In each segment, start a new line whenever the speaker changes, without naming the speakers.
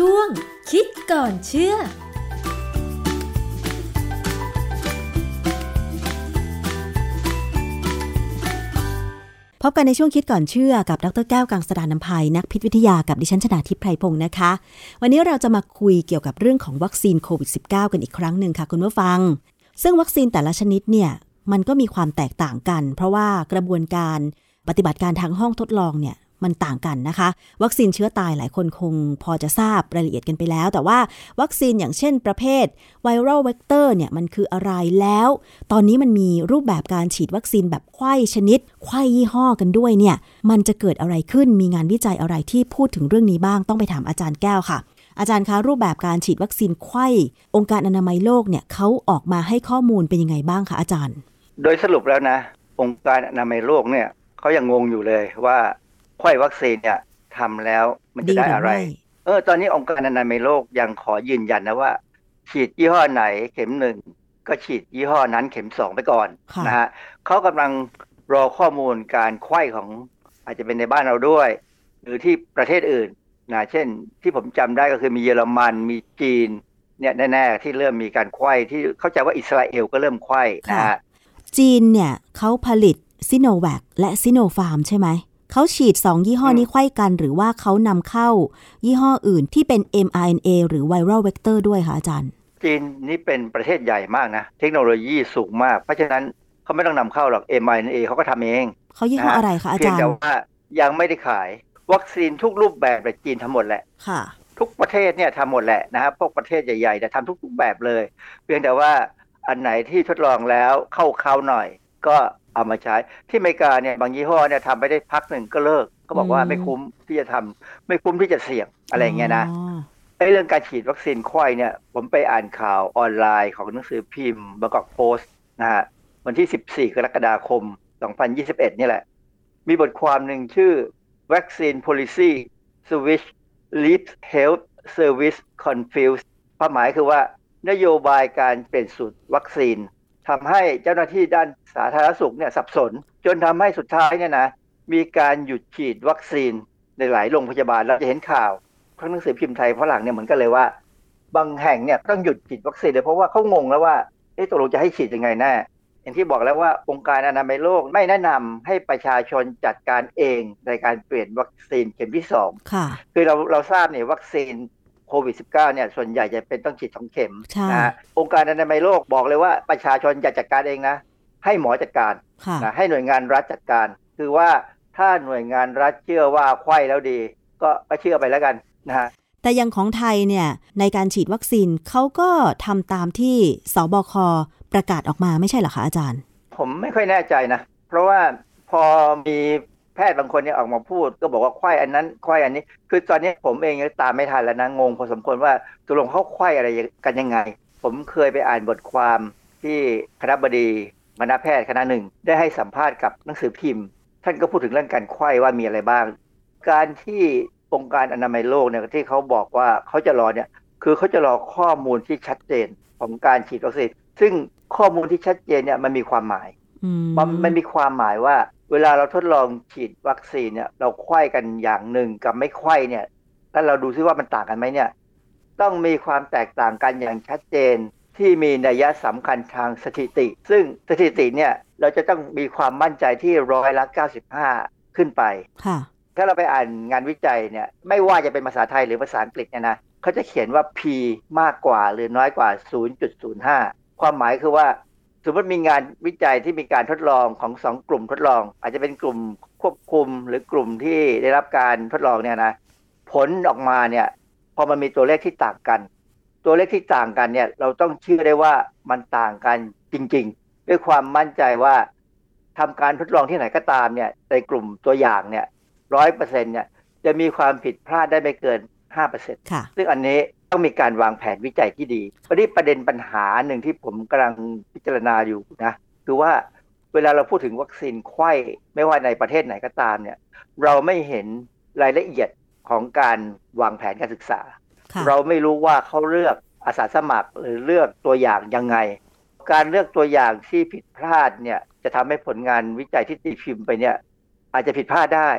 ช่วง คิดก่อนเชื่อ
พบกันในช่วงคิดก่อนเชื่อกับดรแก้วกังสดานนภัยนักพิษวิทยากับดิฉันชนาทิพไพรพงศ์นะคะ วันนี้เราจะมาคุยเกี่ยวกับเรื่องของวัคซีนโควิด -19 กันอีกครั้งหนึ่งค่ะคุณผู้ฟัง ซึ่งวัคซีนแต่ละชนิดเนี่ย มันก็มีความแตกต่างกัน เพราะว่ากระบวนการปฏิบัติการทางห้องทดลองเนี่ย มันต่างกันนะคะ วัคซีนเชื้อตายหลายคนคงพอจะทราบรายละเอียดกันไปแล้ว แต่ว่าวัคซีนอย่างเช่นประเภท viral vector เนี่ยมันคืออะไรแล้ว ตอนนี้มันมีรูปแบบการฉีดวัคซีนแบบไขว้ชนิดไขว้ยี่ห้อกันด้วยเนี่ยมันจะเกิดอะไรขึ้นมีงานวิจัยอะไรที่พูดถึงเรื่องนี้บ้างต้องไปถามอาจารย์แก้วค่ะอาจารย์คะรูปแบบการฉีดวัคซีนไขว้องค์การอนามัยโลกเนี่ยเขาออกมาให้ข้อมูลเป็นยังไงบ้างคะอาจารย์
โดยสรุปแล้วนะ องค์การอนามัยโลกเนี่ยเขายังงงอยู่เลยว่า ไข้วัคซีนเนี่ยทำแล้วมันจะได้อะไร เออ ตอนนี้องค์การอนามัยโลกยังขอยืนยันนะว่า ฉีดยี่ห้อไหนเข็มหนึ่งก็ฉีดยี่ห้อนั้นเข็มสองไปก่อนนะฮะเขากำลังรอข้อมูลการไข้ของอาจจะเป็นในบ้านเราด้วย หรือที่ประเทศอื่นนะเช่นที่ผมจำได้ก็คือมีเยอรมันมีจีนเนี่ยแน่ๆที่เริ่มมีการไข้ที่เข้าใจว่าอิสราเอลก็เริ่มไข้นะฮะ
จีนเนี่ยเขาผลิตซิโนแวคและซิโนฟาร์มใช่ไหม เขาฉีด 2 ยี่ห้อนี้ไข้กัน หรือว่าเขานำเข้า ยี่ห้ออื่นที่เป็น mRNA หรือ viral vector ด้วยคะอาจารย์
จีนนี่เป็นประเทศใหญ่มากนะ เทคโนโลยีสูงมาก เพราะฉะนั้นเขาไม่ต้องนำเข้าหรอก mRNA เขาก็ทำเอง
เขายี่ห้ออะไรคะอาจารย์
แต่ว่ายังไม่ได้ขาย วัคซีนทุกรูปแบบในจีนทำหมดแหละ
ค่ะ
ทุกประเทศเนี่ยทำหมดแหละนะครับพวกประเทศใหญ่ๆแต่ทำทุกๆแบบเลย เพียงแต่ว่าอันไหนที่ทดลองแล้วเข้าเขาหน่อย ก็ เอามาใช้ ที่อเมริกาเนี่ยบางยี่ห้อเนี่ยทำไปได้พักหนึ่งก็เลิกก็บอกว่าไม่คุ้มที่จะทำไม่คุ้มที่จะเสี่ยงอะไรเงี้ยนะไอ้เรื่องการฉีดวัคซีนไข้เนี่ย ผมไปอ่านข่าวออนไลน์ของหนังสือพิมพ์บางกอกโพสต์นะฮะวันที่ 14 กรกฎาคม 2021 นี่แหละ มีบทความหนึ่งชื่อ Vaccine Policy Switch Leaves Health Service Confused ความหมายคือว่านโยบายการเปลี่ยนสูตรวัคซีน ทำให้เจ้าหน้าที่ด้านสาธารณสุขเนี่ยสับสน จนทำให้สุดท้ายเนี่ยนะมีการหยุดฉีดวัคซีนในหลายโรงพยาบาลเราจะเห็นข่าวทั้งหนังสือพิมพ์ไทยฝรั่งเนี่ยเหมือนกันเลยว่า บางแห่งเนี่ยต้องหยุดฉีดวัคซีนเลยเพราะว่าเขางงแล้วว่าเอ๊ะตกลงจะให้ฉีดยังไงแน่อย่างที่บอกแล้วว่าองค์การอนามัยโลกไม่แนะนำให้ประชาชนจัดการเองในการเปลี่ยนวัคซีนเข็มที่สองคือเราเราทราบเนี่ยวัคซีนโควิด -19 เนี่ยส่วนใหญ่จะเป็นต้องฉีดสองเข็มนะองค์การอนามัยโลกบอกเลยว่าประชาชนอย่าจัดการเองนะ ให้หมอจัดการนะให้หน่วยงานรัฐจัดการ คือว่าถ้าหน่วยงานรัฐเชื่อว่าไข้แล้วดี ก็ก็เชื่อไปแล้วกันนะฮะ
แต่ยังของไทยเนี่ยในการฉีดวัคซีนเขาก็ทำตามที่สบคประกาศออกมาไม่ใช่หรอคะอาจารย์
ผมไม่ค่อยแน่ใจนะ เพราะว่าพอมี แพทย์บางคนเนี่ยออกมาพูด ก็บอกว่าไข้อันนั้นไข้อันนี้ คือตอนนี้ผมเองตามไม่ทันแล้วนะงงพอสมควรว่าตกลงเขาไข้อะไรกันยังไง ผมเคยไปอ่านบทความที่คณะบดีคณะแพทย์คณะหนึ่ง ได้ให้สัมภาษณ์กับหนังสือพิมพ์ ท่านก็พูดถึงเรื่องการไข้ว่ามีอะไรบ้าง การที่องค์การอนามัยโลกเนี่ยที่เขาบอกว่าเขาจะรอเนี่ยคือเขาจะรอข้อมูลที่ชัดเจนของการฉีดวัคซีนซึ่งข้อมูลที่ชัดเจนเนี่ยมันมีความหมายมันมันมีความหมายว่า เวลาเราทดลองฉีดวัคซีนเนี่ยเราไข้กันอย่างหนึ่งกับไม่ไข้เนี่ยแล้วเราดูซิว่ามันต่างกันไหมเนี่ยต้องมีความแตกต่างกันอย่างชัดเจนที่มีนัยสำคัญทางสถิติ ซึ่งสถิติเนี่ยเราจะต้องมีความมั่นใจที่ร้อยละ95 ขึ้นไป
ค่ะ
ถ้าเราไปอ่านงานวิจัยเนี่ยไม่ว่าจะเป็นภาษาไทยหรือภาษาอังกฤษเนี่ยนะเขาจะเขียนว่า p มากกว่าหรือน้อยกว่า 0.05 ความหมายคือว่า สมมติมีงานวิจัยที่มีการทดลองของสองกลุ่มทดลอง อาจจะเป็นกลุ่มควบคุมหรือกลุ่มที่ได้รับการทดลองเนี่ยนะผลออกมาเนี่ยพอมันมีตัวเลขที่ต่างกัน ตัวเลขที่ต่างกันเนี่ยเราต้องเชื่อได้ว่ามันต่างกันจริง ๆ ด้วยความมั่นใจว่าทำการทดลองที่ไหนก็ตามเนี่ยในกลุ่มตัวอย่างเนี่ยร้อยเปอร์เซ็นเนี่ยจะมีความผิดพลาดได้ไม่เกินห้าเปอร์เซ็นต์ซึ่งอันนี้ต้องมีการวางแผนวิจัยที่ดีประเด็นประเด็นปัญหาหนึ่งที่ผมกำลังพิ จารณาอยู่นะคือว่าเวลาเราพูดถึงวัคซีนไข้ไม่ว่าในประเทศไหนก็ตามเนี่ย เราไม่เห็นรายละเอียดของการวางแผนการศึกษา เราไม่รู้ว่าเขาเลือกอาสาสมัครหรือเลือกตัวอย่างยังไง การเลือกตัวอย่างที่ผิดพลาดเนี่ยจะทำให้ผลงานวิจัยที่ตีพิมพ์ไปเนี่ย อาจจะผิดพลาดได้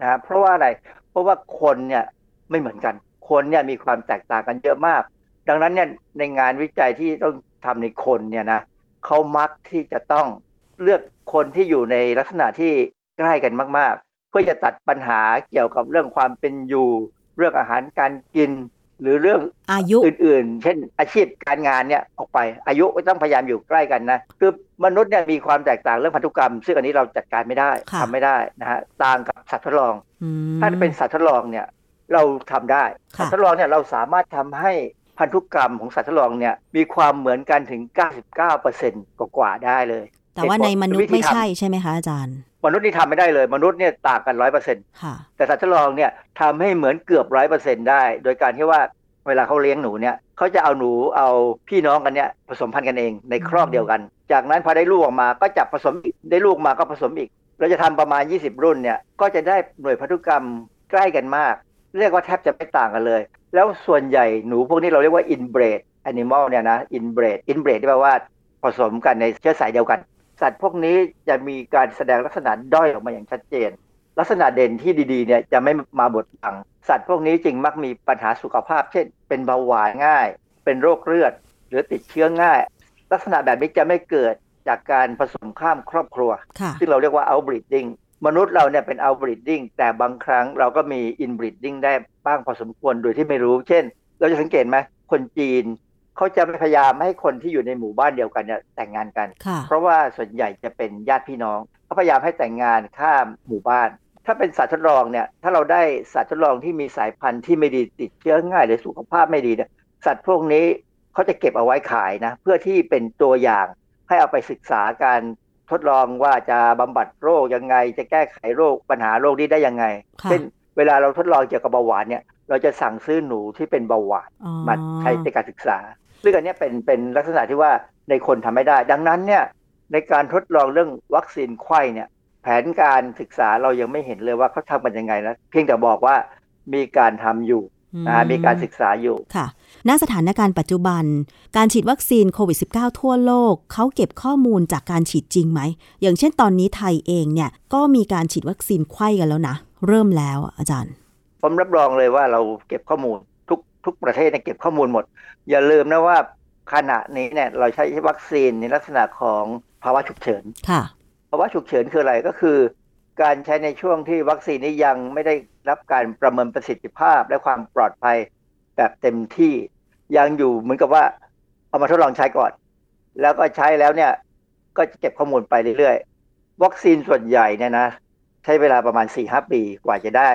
นะเพราะว่าอะไร เพราะว่าคนเนี่ยไม่เหมือนกันคคนเนี่ยมีความแตกต่างกันเยอะมาก ดังนั้นเนี่ยในงานวิจัยที่ต้องทำในคนเนี่ยนะ เขามักที่จะต้องเลือกคนที่อยู่ในลักษณะที่ใกล้กันมาก ๆ เพื่อจะตัดปัญหาเกี่ยวกับเรื่องความเป็นอยู่ เรื่องอาหารการกิน หรือเรื่อง
อายุ
อื่น ๆ เช่น อาชีพการงานเนี่ยออกไป อายุก็ต้องพยายามอยู่ใกล้กันนะคือมนุษย์เนี่ยมีความแตกต่างเรื่องพันธุกรรม ซึ่งอันนี้เราจัดการไม่ได้
ค่ะ
ทำไม่ได้นะฮะต่างกับสัตว์ทดลอง
อืม
ถ้าเป็นสัตว์ทดลองเนี่ยเราทำได้
ค่ะ
สัตว์ทดลองเนี่ยเราสามารถทำให้ พันธุกรรมของสัตว์ทดลองเนี่ยมีความเหมือนกันถึง 99%กว่าๆได้เลย
แต่ว่าในมนุษย์ไม่ใช่ใช่ไหมคะอาจารย์
มนุษย์นี่ทำไม่ได้เลย มนุษย์เนี่ยต่างกัน100%
ค่ะ
แต่สัตว์ทดลองเนี่ยทำให้เหมือนเกือบ100%ได้ โดยการที่ว่าเวลาเขาเลี้ยงหนูเนี่ยเขาจะเอาหนูเอาพี่น้องกันเนี่ยผสมพันธุ์กันเองในครอกเดียวกัน จากนั้นพอได้ลูกออกมาก็จับผสมอีกได้ลูกมาก็ผสมอีก เราจะทำประมาณ 20 รุ่นเนี่ยก็จะได้หน่วยพันธุกรรมใกล้กันมาก เรียกว่าแทบจะไม่ต่างกันเลย แล้วส่วนใหญ่หนูพวกนี้เราเรียกว่า inbred animal เนี่ยนะ inbred inbred ที่แปลว่าผสมกันในเชื้อสายเดียวกัน สัตว์พวกนี้จะมีการแสดงลักษณะด้อยออกมาอย่างชัดเจน ลักษณะเด่นที่ดีๆเนี่ยจะไม่มาบดบัง สัตว์พวกนี้จึงมักมีปัญหาสุขภาพ เช่น เป็นเบาหวานง่าย เป็นโรคเลือด หรือติดเชื้อง่าย ลักษณะแบบนี้จะไม่เกิดจากการผสมข้ามครอบครัว
ค่ะ
ซึ่งเราเรียกว่า outbreeding มนุษย์เราเนี่ยเป็น outbreeding แต่บางครั้งเราก็มี inbreeding ได้บ้างพอสมควรโดยที่ไม่รู้ เช่น เราจะสังเกตไหมคนจีนเขาจะพยายามให้คนที่อยู่ในหมู่บ้านเดียวกันเนี่ยแต่งงานกัน
ค่ะ
เพราะว่าส่วนใหญ่จะเป็นญาติพี่น้องเขาพยายามให้แต่งงานข้ามหมู่บ้าน ถ้าเป็นสัตว์ทดลองเนี่ยถ้าเราได้สัตว์ทดลองที่มีสายพันธุ์ที่ไม่ดีติดเชื้อง่ายหรือสุขภาพไม่ดีเนี่ยสัตว์พวกนี้เขาจะเก็บเอาไว้ขายนะเพื่อที่เป็นตัวอย่างให้เอาไปศึกษาการ ทดลองว่าจะบำบัดโรคยังไง จะแก้ไขโรคปัญหาโรคนี้ได้ยังไง
ค่ะ
เช่นเวลาเราทดลองเกี่ยวกับเบาหวานเนี่ย เราจะสั่งซื้อหนูที่เป็นเบาหวาน
อ๋อ
มาใช้ในการศึกษาซึ่งอันเนี้ยเป็นเป็นลักษณะที่ว่าในคนทำไม่ได้ ดังนั้นเนี่ยในการทดลองเรื่องวัคซีนไข้เนี่ย แผนการศึกษาเรายังไม่เห็นเลยว่าเขาทำกันยังไงนะเพียงแต่บอกว่ามีการทำอยู่ นะฮะมีการศึกษาอยู่
ค่ะณสถานการณ์ปัจจุบัน การฉีดวัคซีนโควิด -19 ทั่วโลก เขาเก็บข้อมูลจากการฉีดจริงไหม อย่างเช่นตอนนี้ไทยเองเนี่ย ก็มีการฉีดวัคซีนไข้กันแล้วนะ เริ่มแล้วอะอาจารย์
ผมรับรองเลยว่าเราเก็บข้อมูลทุกทุกประเทศเนี่ยเก็บข้อมูลหมด อย่าลืมนะว่าขณะนี้เนี่ยเราใช้วัคซีนในลักษณะของภาวะฉุกเฉิน
ค่ะ
ภาวะฉุกเฉินคืออะไรก็คือ การใช้ในช่วงที่วัคซีนนี้ยังไม่ได้รับการประเมินประสิทธิภาพและความปลอดภัยแบบเต็มที่ยังอยู่เหมือนกับว่าเอามาทดลองใช้ก่อน แล้วก็ใช้แล้วเนี่ยก็จะเก็บข้อมูลไปเรื่อยๆ วัคซีนส่วนใหญ่เนี่ยนะ ใช้เวลาประมาณ4-5ปีกว่าจะได้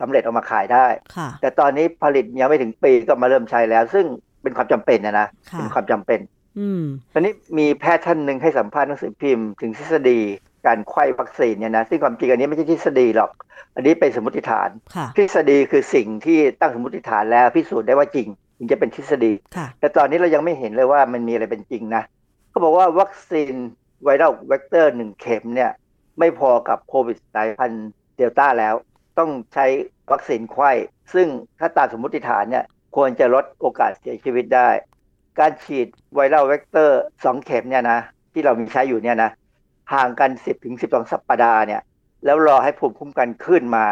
สำเร็จออกมาขายได้
ค่ะ
แต่ตอนนี้ผลิตยังไม่ถึงปีก็มาเริ่มใช้แล้ว ซึ่งเป็นความจำเป็นนะนะ
ค่ะ
เป็นความจำเป็น
อืม
ตอนนี้มีแพทย์ท่านหนึ่งให้สัมภาษณ์หนังสือพิมพ์ถึงทฤษฎี การไข้วัคซีนเนี่ยนะซึ่งความจริงอันนี้ไม่ใช่ทฤษฎีหรอก อันนี้เป็นสมมติฐาน
ค่ะ
ทฤษฎีคือสิ่งที่ตั้งสมมติฐานแล้วพิสูจน์ได้ว่าจริงถึงจะเป็นทฤษฎี
ค่ะ
แต่ตอนนี้เรายังไม่เห็นเลยว่ามันมีอะไรเป็นจริงนะเขาบอกว่าวัคซีน viral vector หนึ่งเข็มเนี่ยไม่พอกับโควิดสายพันธุ์เดลต้าแล้ว ต้องใช้วัคซีนไขว้ซึ่งถ้าตามสมมติฐานเนี่ยควรจะลดโอกาสเสียชีวิตได้ การฉีด viral vector สองเข็มเนี่ยนะที่เรามีใช้อยู่เนี่ยนะ ห่างกัน 10ถึง12 สัปดาห์เนี่ย แล้วรอให้ภูมิคุ้มกันขึ้นมา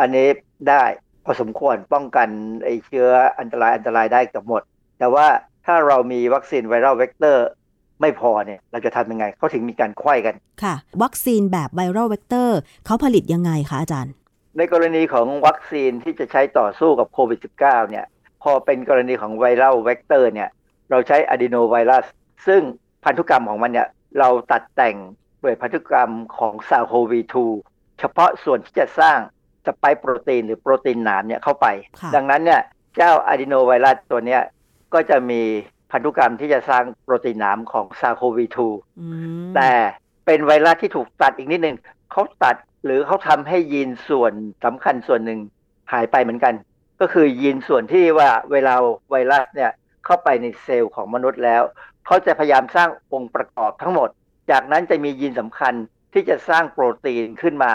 อันนี้ได้พอสมควรป้องกันไอเชื้ออันตรายอันตรายได้เกือบหมด แต่ว่าถ้าเรามีวัคซีน viral vector ไม่พอเนี่ยเราจะทำยังไงเขาถึงมีการไขว้กัน
ค่ะ วัคซีนแบบ viral vector เขาผลิตยังไงคะอาจารย์
ในกรณีของวัคซีนที่จะใช้ต่อสู้กับโควิด -19 เนี่ย พอเป็นกรณีของ viral vector เนี่ย เราใช้อะดีโนไวรัส ซึ่งพันธุกรรมของมันเนี่ย เราตัดแต่ง ด้วยพันธุกรรมของซาโควี2เฉพาะส่วนที่จะสร้างสไปค์โปรตีนหรือโปรตีนหนามเนี่ยเข้าไป
ค่ะ
ดังนั้นเนี่ยเจ้าอะดีโนไวรัสตัวเนี้ยก็จะมีพันธุกรรมที่จะสร้างโปรตีนหนามของซาโควี2
อืม
แต่เป็นไวรัสที่ถูกตัดอีกนิดนึงเขาตัดหรือเขาทำให้ยีนส่วนสำคัญส่วนหนึ่งหายไปเหมือนกัน ก็คือยีนส่วนที่ว่าเวลาไวรัสเนี่ยเข้าไปในเซลล์ของมนุษย์แล้ว เขาจะพยายามสร้างองค์ประกอบทั้งหมด จากนั้นจะมียีนสำคัญที่จะสร้างโปรตีนขึ้นมา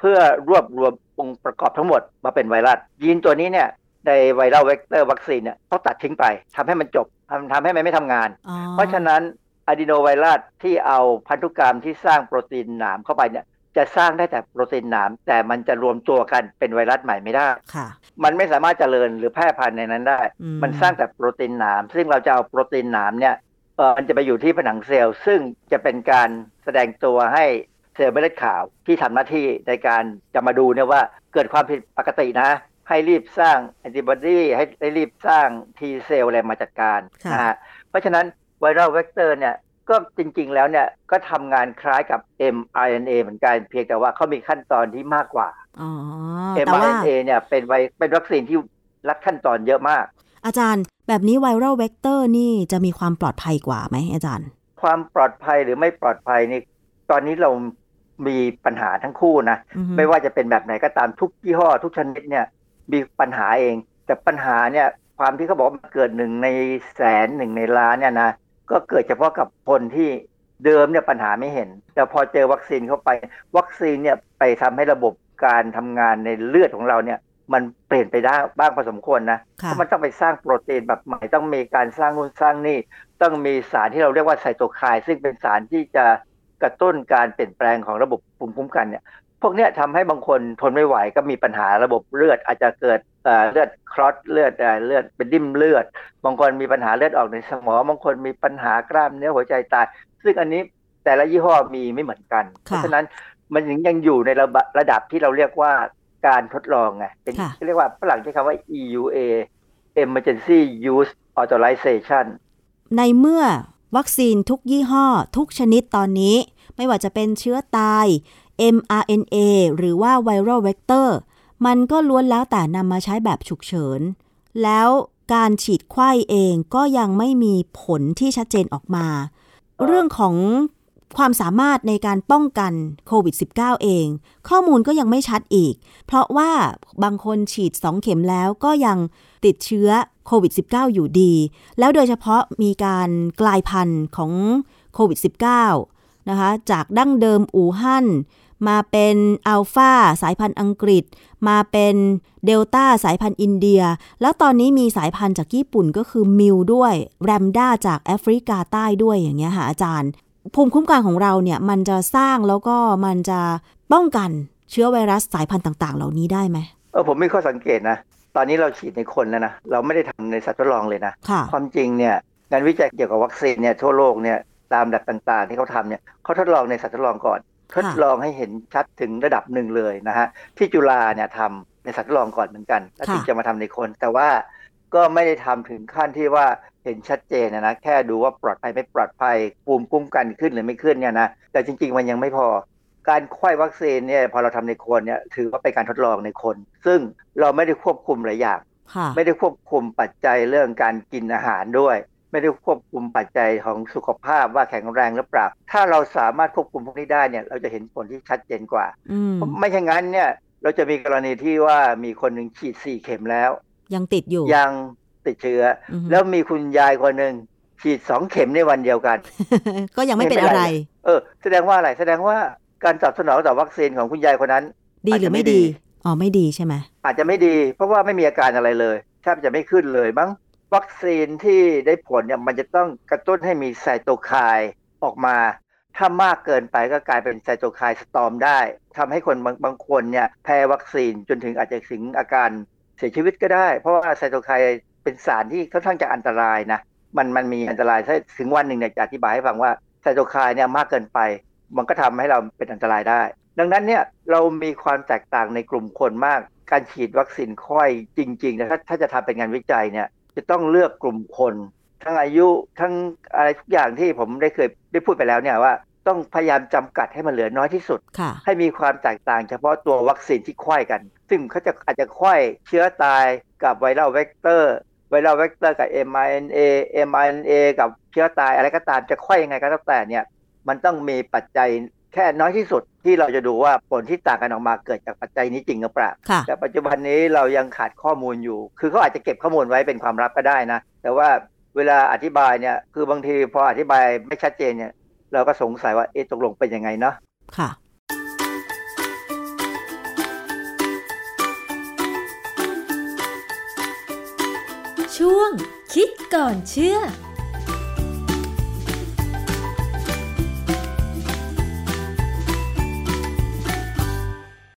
เพื่อรวบรวมองค์ประกอบทั้งหมดมาเป็นไวรัส ยีนตัวนี้เนี่ยใน viral vector วัคซีนเนี่ยเขาตัดทิ้งไปทำให้มันจบทำทำให้มันไม่ทำงาน
อ๋อ
เพราะฉะนั้นอะดีโนไวรัสที่เอาพันธุกรรมที่สร้างโปรตีนหนามเข้าไปเนี่ยจะสร้างได้แต่โปรตีนหนาม แต่มันจะรวมตัวกันเป็นไวรัสใหม่ไม่ได้
ค่ะ
มันไม่สามารถเจริญหรือแพร่พันธุ์ในนั้นได้
อืม
มันสร้างแต่โปรตีนหนาม ซึ่งเราจะเอาโปรตีนหนามเนี่ยเออ มันจะไปอยู่ที่ผนังเซลล์ ซึ่งจะเป็นการแสดงตัวให้เซลล์เม็ดเลือดขาวที่ทำหน้าที่ในการจะมาดูเนี่ยว่าเกิดความผิดปกตินะ ให้รีบสร้างแอนติบอดีให้ให้รีบสร้าง T cell อะไรมาจัดการ
ค่ะ
นะฮะเพราะฉะนั้น viral vector เนี่ยก็จริงๆแล้วเนี่ยก็ทำงานคล้ายกับ mRNA เหมือนกันเพียงแต่ว่าเขามีขั้นตอนที่มากกว่า
อ๋อแต่ว่า
mRNA เนี่ยเป็นไวเป็นวัคซีนที่ลัดขั้นตอนเยอะมาก
อาจารย์แบบนี้ viral vector นี่จะมีความปลอดภัยกว่าไหมอาจารย์
ความปลอดภัยหรือไม่ปลอดภัยนี่ตอนนี้เรามีปัญหาทั้งคู่นะ
อือฮึ
ไม่ว่าจะเป็นแบบไหนก็ตามทุกยี่ห้อ ทุกชนิดเนี่ยมีปัญหาเอง แต่ปัญหาเนี่ยความที่เขาบอกว่ามันเกิดหนึ่งในแสนหนึ่งในล้านเนี่ยนะก็เกิดเฉพาะกับคนที่เดิมเนี่ยปัญหาไม่เห็น แต่พอเจอวัคซีนเข้าไป วัคซีนเนี่ยไปทำให้ระบบการทำงานในเลือดของเราเนี่ย มันเปลี่ยนไปได้บ้างพอสมควรนะเพ
ค่ะ
ราะมันต้องไปสร้างโปรตีนแบบใหม่ต้องมีการสร้างนู่นสร้างนี่ ต้องมีสารที่เราเรียกว่าไซโตไคน์ซึ่งเป็นสารที่จะกระตุ้นการเปลี่ยนแปลงของระบบภูมิคุ้มกันเนี่ยพวกเนี้ยทำให้บางคนทนไม่ไหวก็มีปัญหาระบบเลือดอาจจะเกิดเอ่อเลือดคลอตเลือดเอ่อเลือดเป็นดิ่มเลือด บางคนมีปัญหาเลือดออกในสมองบางคนมีปัญหากล้ามเนื้อหัวใจตาย ซึ่งอันนี้แต่ละยี่ห้อมีไม่เหมือนกัน เพ
ค่ะ
ราะฉะนั้นมันยังยังอยู่ในระบระดับที่เราเรียกว่า การทดลองไงเป็น
ค่ะ
เรียกว่าฝรั่งใช้คำว่า EUA Emergency Use Authorization
ในเมื่อวัคซีนทุกยี่ห้อ ทุกชนิดตอนนี้ ไม่ว่าจะเป็นเชื้อตาย mRNA หรือว่า viral vector มันก็ล้วนแล้วแต่นำมาใช้แบบฉุกเฉิน แล้วการฉีดไขว้เองก็ยังไม่มีผลที่ชัดเจนออกมา เรื่องของ ความสามารถในการป้องกันโควิด -19 เอง ข้อมูลก็ยังไม่ชัดอีก เพราะว่าบางคนฉีด 2 เข็มแล้วก็ยังติดเชื้อโควิด -19 อยู่ดี แล้วโดยเฉพาะมีการกลายพันธุ์ของโควิด -19 นะคะ จากดั้งเดิมอู่ฮั่นมาเป็นอัลฟาสายพันธุ์อังกฤษ มาเป็นเดลต้าสายพันธุ์อินเดีย แล้วตอนนี้มีสายพันธุ์จากญี่ปุ่นก็คือมิวด้วย แรมด้าจากแอฟริกาใต้ด้วยอย่างเงี้ยค่ะอาจารย์ ภูมิคุ้มกันของเราเนี่ยมันจะสร้างแล้วก็มันจะป้องกันเชื้อไวรัสสายพันธุ์ต่าง ๆ เหล่านี้ได้ไหม
เออผมมีข้อสังเกตนะ ตอนนี้เราฉีดในคนแล้วนะ เราไม่ได้ทำในสัตว์ทดลองเลยนะ
ค่ะ
ความจริงเนี่ยงานวิจัยเกี่ยวกับวัคซีนเนี่ยทั่วโลกเนี่ยตามแบบต่าง ๆ ที่เขาทำเนี่ยเขาทดลองในสัตว์ทดลองก่อน ทดลองให้เห็นชัดถึงระดับหนึ่งเลยนะฮะที่จุฬาเนี่ยทำในสัตว์ทดลองก่อนเหมือนกันแล้วถึง
ค่ะ
จะมาทำในคน แต่ว่าก็ไม่ได้ทำถึงขั้นที่ว่า เห็นชัดเจนนะนะแค่ดูว่าปลอดภัยไม่ปลอดภัยภูมิคุ้มกันขึ้นหรือไม่ขึ้นเนี่ยนะแต่จริง ๆ มันยังไม่พอ การไข้วัคซีนเนี่ยพอเราทำในคนเนี่ยถือว่าเป็นการทดลองในคน ซึ่งเราไม่ได้ควบคุมหลายอย่าง
ค่ะ
ไม่ได้ควบคุมปัจจัยเรื่องการกินอาหารด้วย ไม่ได้ควบคุมปัจจัยของสุขภาพว่าแข็งแรงหรือเปล่าถ้าเราสามารถควบคุมพวกนี้ได้เนี่ย เราจะเห็นผลที่ชัดเจนกว่า
อืม
ไม่ใช่งั้นเนี่ย เราจะมีกรณีที่ว่ามีคนหนึ่งฉีดสี่เข็มแล้ว
ยังติดอยู่
ยัง ติดเชื้อ
อือฮึ
แล้วมีคุณยายคนหนึ่งฉีดสองเข็มในวันเดียวกัน
ก็ยังไม่เป็น
ไม่เป็น
อะไร
ไร เออ แสดงว่าอะไรแสดงว่าการตอบสนองต่อวัคซีนของคุณยายคนนั้น
ดีหรือไม่
อาจจะไม่ดี
ดีอ๋อไม่ดีใช่ไหม
อาจจะไม่ดี เพราะว่าไม่มีอาการอะไรเลยแทบจะไม่ขึ้นเลยมั้งวัคซีนที่ได้ผลเนี่ยมันจะต้องกระตุ้นให้มีไซโตไคน์ออกมา ถ้ามากเกินไปก็กลายเป็นไซโตไคน์สตอมได้ทำให้คนบางบางคนเนี่ยแพ้วัคซีนจนถึงอาจจะถึงอาการเสียชีวิตก็ได้ เพราะว่าไซโตไคน์ เป็นสารที่ค่อนข้างจะอันตรายนะ มันมันมีอันตรายถ้าถึงวันหนึ่งเนี่ยจะอธิบายให้ฟังว่าไซโตไคน์เนี่ยมากเกินไป มันก็ทำให้เราเป็นอันตรายได้ ดังนั้นเนี่ยเรามีความแตกต่างในกลุ่มคนมาก การฉีดวัคซีนไขว้จริงๆนะถ้าถ้าจะทำเป็นงานวิจัยเนี่ยจะต้องเลือกกลุ่มคน ทั้งอายุทั้งอะไรทุกอย่างที่ผมได้เคยได้พูดไปแล้วเนี่ยว่าต้องพยายามจำกัดให้มันเหลือน้อยที่สุด
ค่ะ
ให้มีความแตกต่างเฉพาะตัววัคซีนที่ไขว้กัน ซึ่งเขาจะอาจจะไขว้เชื้อตายกับ viral vector viral vector กับ mRNA mRNA กับเชื้อตายอะไรก็ตามจะไขว้ยังไงก็แล้วแต่เนี่ย มันต้องมีปัจจัยแค่น้อยที่สุดที่เราจะดูว่าผลที่ต่างกันออกมาเกิดจากปัจจัยนี้จริงหรือเปล่า
ค่ะ
แต่ปัจจุบันนี้เรายังขาดข้อมูลอยู่ คือเขาอาจจะเก็บข้อมูลไว้เป็นความลับก็ได้นะ แต่ว่าเวลาอธิบายเนี่ย คือบางทีพออธิบายไม่ชัดเจนเนี่ย เราก็สงสัยว่าเอ๊ะตกลงเป็นยังไงเนาะ
ค่ะ
คิดก่อนเชื่อ